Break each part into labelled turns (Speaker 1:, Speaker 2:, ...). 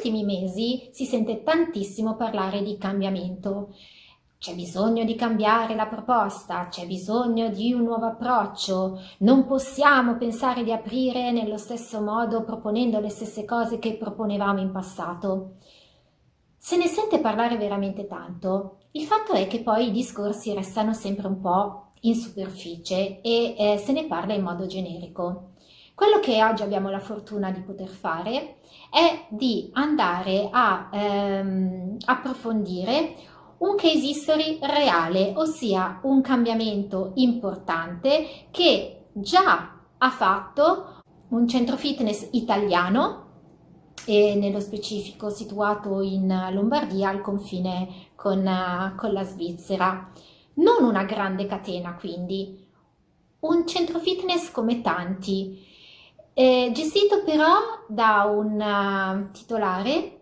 Speaker 1: ultimi mesi si sente tantissimo parlare di cambiamento. C'è bisogno di cambiare la proposta, c'è bisogno di un nuovo approccio, non possiamo pensare di aprire nello stesso modo proponendo le stesse cose che proponevamo in passato. Se ne sente parlare veramente tanto, il fatto è che poi i discorsi restano sempre un po' in superficie e eh, se ne parla in modo generico. Quello che oggi abbiamo la fortuna di poter fare è di andare a ehm, approfondire un case history reale, ossia un cambiamento importante che già ha fatto un centro fitness italiano e nello specifico situato in Lombardia al confine con, con la Svizzera. Non una grande catena quindi, un centro fitness come tanti, eh, gestito però da un uh, titolare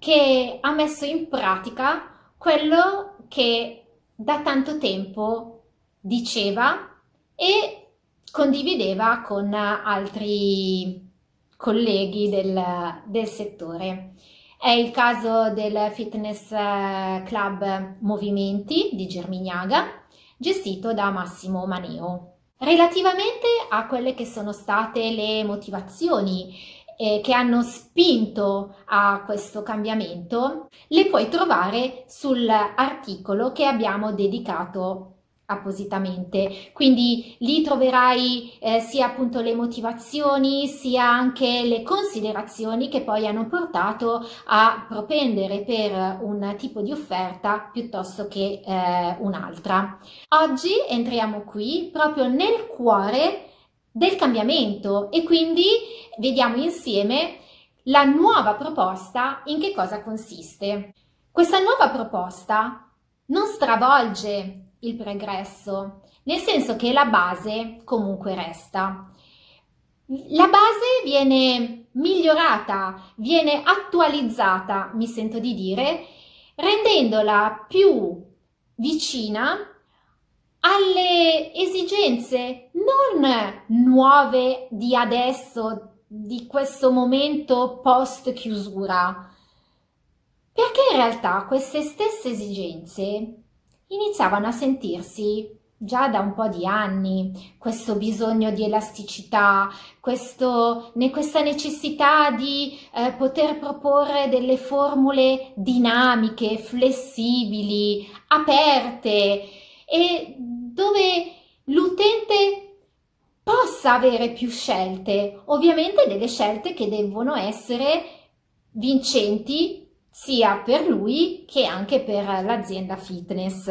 Speaker 1: che ha messo in pratica quello che da tanto tempo diceva e condivideva con altri colleghi del, del settore. È il caso del fitness eh, club Movimenti di Germignaga, gestito da Massimo Maneo. Relativamente a quelle che sono state le motivazioni eh, che hanno spinto a questo cambiamento, le puoi trovare sull'articolo che abbiamo dedicato appositamente. Quindi lì troverai eh, sia appunto le motivazioni sia anche le considerazioni che poi hanno portato a propendere per un tipo di offerta piuttosto che eh, un'altra. Oggi entriamo qui proprio nel cuore del cambiamento e quindi vediamo insieme la nuova proposta in che cosa consiste. Questa nuova proposta non stravolge il pregresso, nel senso che la base comunque resta. La base viene migliorata, viene attualizzata, mi sento di dire, rendendola più vicina alle esigenze non nuove di adesso, di questo momento post chiusura, perché in realtà queste stesse esigenze iniziavano a sentirsi già da un po' di anni questo bisogno di elasticità, questo, questa necessità di eh, poter proporre delle formule dinamiche, flessibili, aperte e dove l'utente possa avere più scelte, ovviamente delle scelte che devono essere vincenti sia per lui che anche per l'azienda fitness.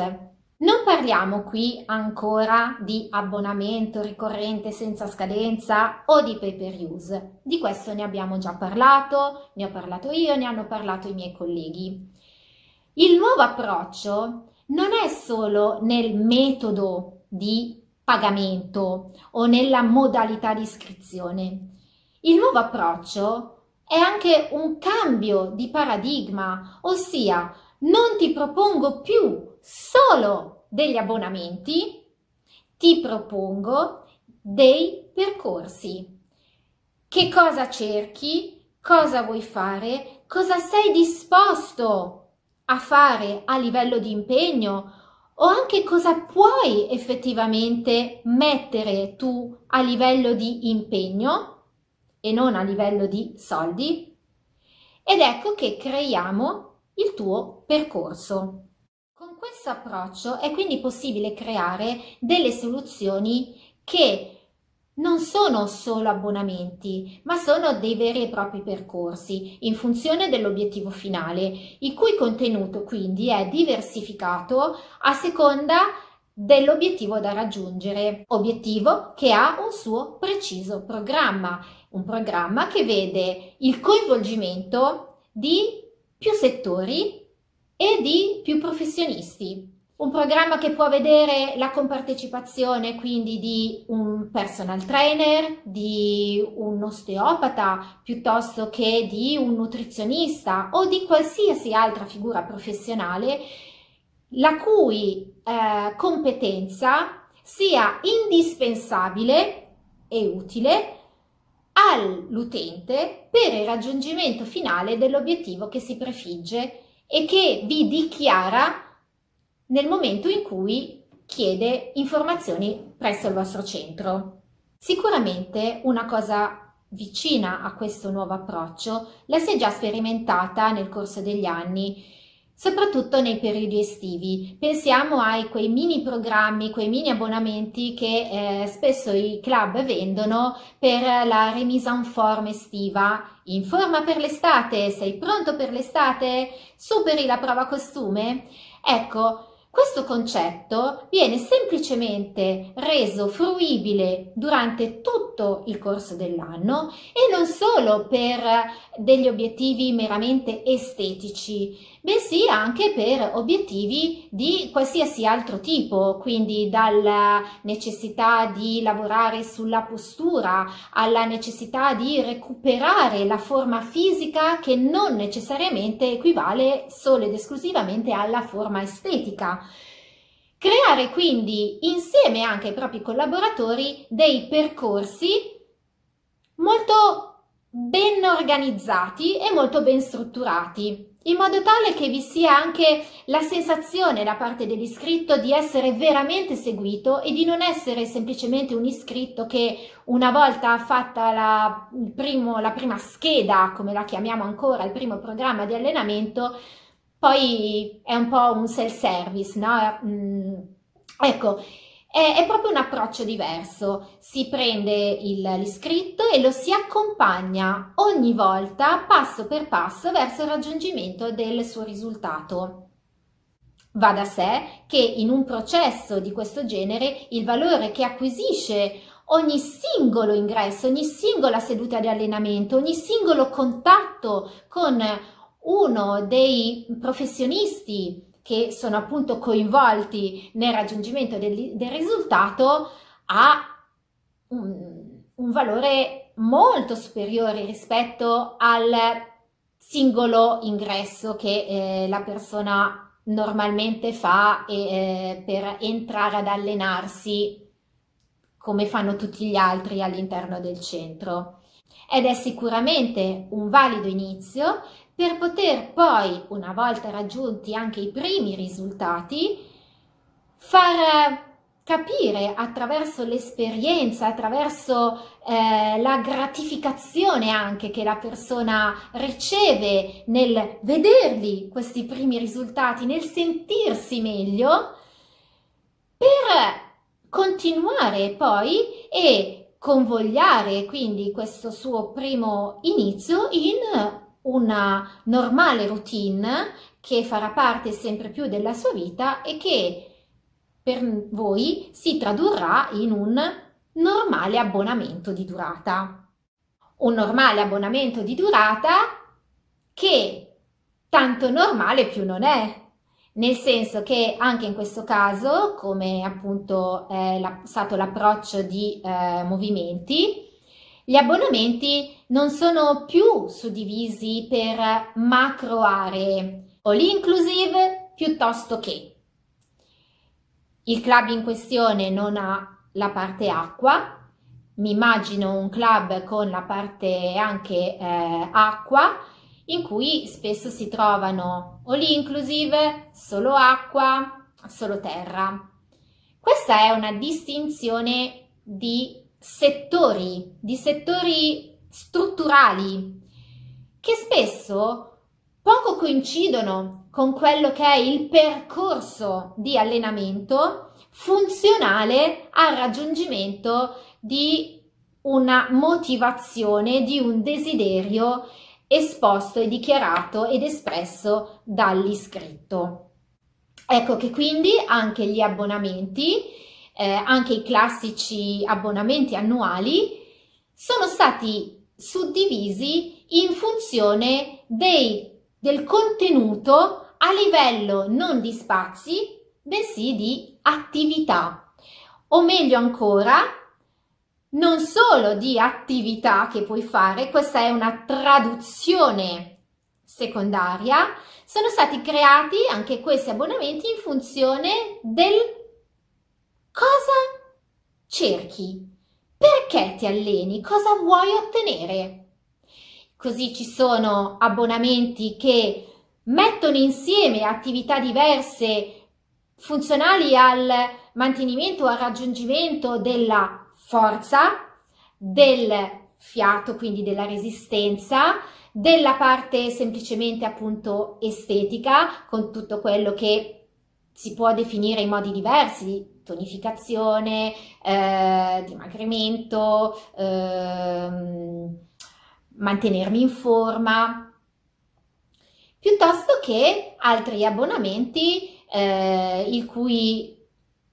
Speaker 1: Non parliamo qui ancora di abbonamento ricorrente senza scadenza o di pay per use. Di questo ne abbiamo già parlato, ne ho parlato io, ne hanno parlato i miei colleghi. Il nuovo approccio non è solo nel metodo di pagamento o nella modalità di iscrizione. Il nuovo approccio è anche un cambio di paradigma, ossia non ti propongo più solo degli abbonamenti, ti propongo dei percorsi. Che cosa cerchi? Cosa vuoi fare? Cosa sei disposto a fare a livello di impegno o anche cosa puoi effettivamente mettere tu a livello di impegno e non a livello di soldi. Ed ecco che creiamo il tuo percorso. Con questo approccio è quindi possibile creare delle soluzioni che non sono solo abbonamenti, ma sono dei veri e propri percorsi in funzione dell'obiettivo finale, il cui contenuto quindi è diversificato a seconda dell'obiettivo da raggiungere, obiettivo che ha un suo preciso programma, un programma che vede il coinvolgimento di più settori e di più professionisti. Un programma che può vedere la compartecipazione quindi di un personal trainer, di un osteopata, piuttosto che di un nutrizionista o di qualsiasi altra figura professionale la cui eh, competenza sia indispensabile e utile all'utente per il raggiungimento finale dell'obiettivo che si prefigge e che vi dichiara nel momento in cui chiede informazioni presso il vostro centro. Sicuramente una cosa vicina a questo nuovo approccio la si è già sperimentata nel corso degli anni soprattutto nei periodi estivi. Pensiamo ai quei mini programmi, quei mini abbonamenti che eh, spesso i club vendono per la remise en forme estiva. In forma per l'estate? Sei pronto per l'estate? Superi la prova costume? Ecco, questo concetto viene semplicemente reso fruibile durante tutto il corso dell'anno e non solo per degli obiettivi meramente estetici, bensì anche per obiettivi di qualsiasi altro tipo, quindi dalla necessità di lavorare sulla postura alla necessità di recuperare la forma fisica che non necessariamente equivale solo ed esclusivamente alla forma estetica. Creare quindi insieme anche ai propri collaboratori dei percorsi molto ben organizzati e molto ben strutturati, in modo tale che vi sia anche la sensazione da parte dell'iscritto di essere veramente seguito e di non essere semplicemente un iscritto che una volta fatta la, primo, la prima scheda, come la chiamiamo ancora, il primo programma di allenamento, poi è un po' un self-service, no? Mm, ecco, è, è, proprio un approccio diverso. Si prende il, l'iscritto e lo si accompagna ogni volta, passo per passo, verso il raggiungimento del suo risultato. Va da sé che in un processo di questo genere il valore che acquisisce ogni singolo ingresso, ogni singola seduta di allenamento, ogni singolo contatto con uno dei professionisti che sono appunto coinvolti nel raggiungimento del, del risultato ha un, un valore molto superiore rispetto al singolo ingresso che eh, la persona normalmente fa eh, per entrare ad allenarsi come fanno tutti gli altri all'interno del centro. Ed è sicuramente un valido inizio per poter poi, una volta raggiunti anche i primi risultati, far capire attraverso l'esperienza, attraverso eh, la gratificazione anche che la persona riceve nel vederli questi primi risultati, nel sentirsi meglio, per continuare poi e convogliare quindi questo suo primo inizio in una normale routine che farà parte sempre più della sua vita e che per voi si tradurrà in un normale abbonamento di durata. Un normale abbonamento di durata che tanto normale più non è, nel senso che anche in questo caso, come appunto è stato l'approccio di eh, movimenti, gli abbonamenti non sono più suddivisi per macro aree, all inclusive piuttosto che. Il club in questione non ha la parte acqua, mi immagino un club con la parte anche eh, acqua, in cui spesso si trovano all inclusive, solo acqua, solo terra. Questa è una distinzione di settori, di settori strutturali che spesso poco coincidono con quello che è il percorso di allenamento funzionale al raggiungimento di una motivazione, di un desiderio esposto e dichiarato ed espresso dall'iscritto. Ecco che quindi anche gli abbonamenti eh, anche i classici abbonamenti annuali, sono stati suddivisi in funzione dei, del contenuto a livello non di spazi, bensì di attività. O meglio ancora, non solo di attività che puoi fare, questa è una traduzione secondaria, sono stati creati anche questi abbonamenti in funzione del Cosa cerchi? Perché ti alleni? Cosa vuoi ottenere? Così ci sono abbonamenti che mettono insieme attività diverse funzionali al mantenimento al raggiungimento della forza, del fiato, quindi della resistenza, della parte semplicemente appunto estetica, con tutto quello che si può definire in modi diversi, tonificazione, eh, dimagrimento, eh, mantenermi in forma, piuttosto che altri abbonamenti eh, il cui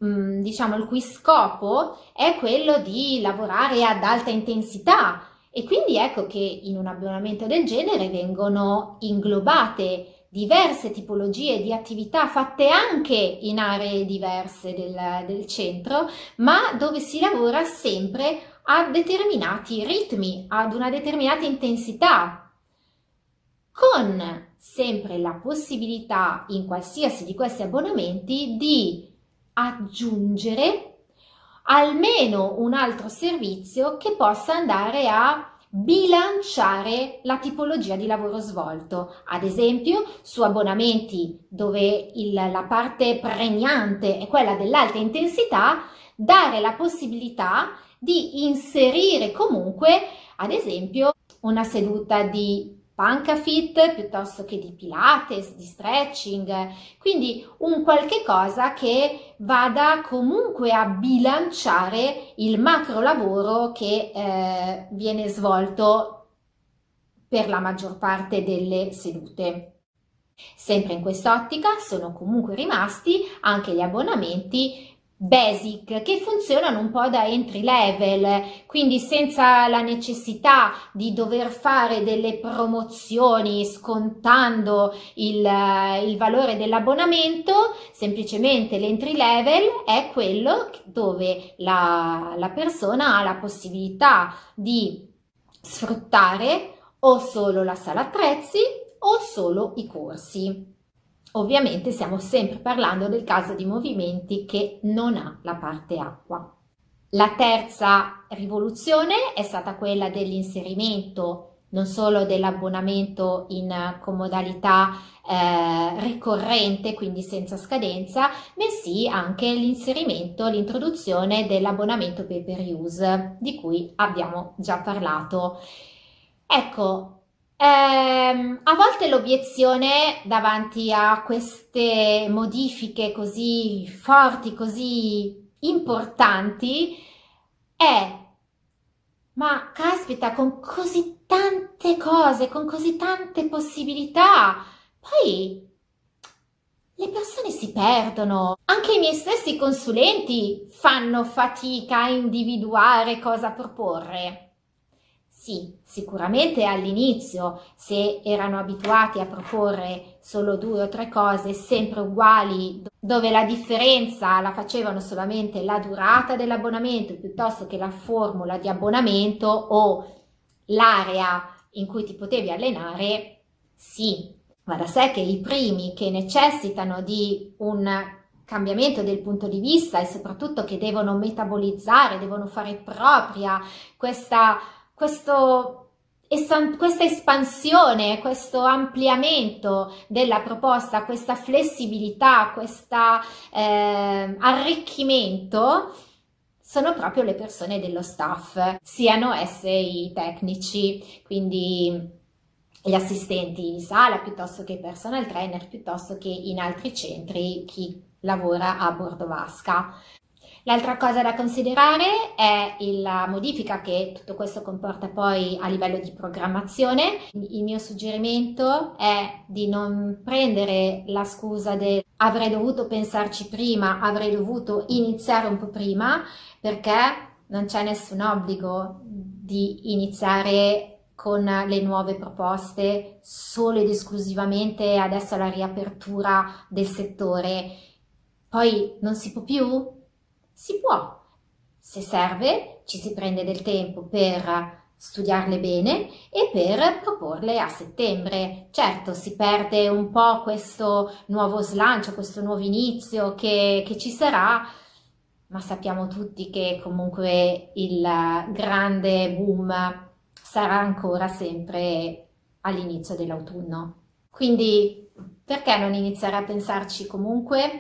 Speaker 1: mm, diciamo il cui scopo è quello di lavorare ad alta intensità. E quindi ecco che in un abbonamento del genere vengono inglobate diverse tipologie di attività fatte anche in aree diverse del, del centro, ma dove si lavora sempre a determinati ritmi, ad una determinata intensità, con sempre la possibilità in qualsiasi di questi abbonamenti di aggiungere almeno un altro servizio che possa andare a bilanciare la tipologia di lavoro svolto. Ad esempio, su abbonamenti dove il, la parte pregnante è quella dell'alta intensità, dare la possibilità di inserire comunque, ad esempio, una seduta di pancafit piuttosto che di pilates, di stretching, quindi un qualche cosa che vada comunque a bilanciare il macro lavoro che eh, viene svolto per la maggior parte delle sedute. Sempre in quest'ottica sono comunque rimasti anche gli abbonamenti basic che funzionano un po' da entry level, quindi senza la necessità di dover fare delle promozioni scontando il, il valore dell'abbonamento, semplicemente l'entry level è quello dove la, la persona ha la possibilità di sfruttare o solo la sala attrezzi o solo i corsi. Ovviamente stiamo sempre parlando del caso di movimenti che non ha la parte acqua. La terza rivoluzione è stata quella dell'inserimento non solo dell'abbonamento in comodalità eh, ricorrente, quindi senza scadenza, bensì anche l'inserimento, l'introduzione dell'abbonamento pay per use, di cui abbiamo già parlato. Ecco, Ehm, a volte l'obiezione davanti a queste modifiche così forti, così importanti, è ma caspita, con così tante cose, con così tante possibilità, poi le persone si perdono. Anche i miei stessi consulenti fanno fatica a individuare cosa proporre. Sì, sicuramente all'inizio, se erano abituati a proporre solo due o tre cose sempre uguali, dove la differenza la facevano solamente la durata dell'abbonamento piuttosto che la formula di abbonamento o l'area in cui ti potevi allenare, sì, va da sé che i primi che necessitano di un cambiamento del punto di vista e soprattutto che devono metabolizzare, devono fare propria questa questo, questa espansione, questo ampliamento della proposta, questa flessibilità, questo eh, arricchimento sono proprio le persone dello staff, siano esse i tecnici, quindi gli assistenti di sala piuttosto che i personal trainer, piuttosto che in altri centri chi lavora a bordo vasca. L'altra cosa da considerare è la modifica che tutto questo comporta poi a livello di programmazione. Il mio suggerimento è di non prendere la scusa del avrei dovuto pensarci prima, avrei dovuto iniziare un po' prima, perché non c'è nessun obbligo di iniziare con le nuove proposte solo ed esclusivamente adesso alla riapertura del settore. Poi non si può più? Si può. Se serve, ci si prende del tempo per studiarle bene e per proporle a settembre. Certo, si perde un po' questo nuovo slancio, questo nuovo inizio che, che ci sarà, ma sappiamo tutti che comunque il grande boom sarà ancora sempre all'inizio dell'autunno. Quindi perché non iniziare a pensarci comunque?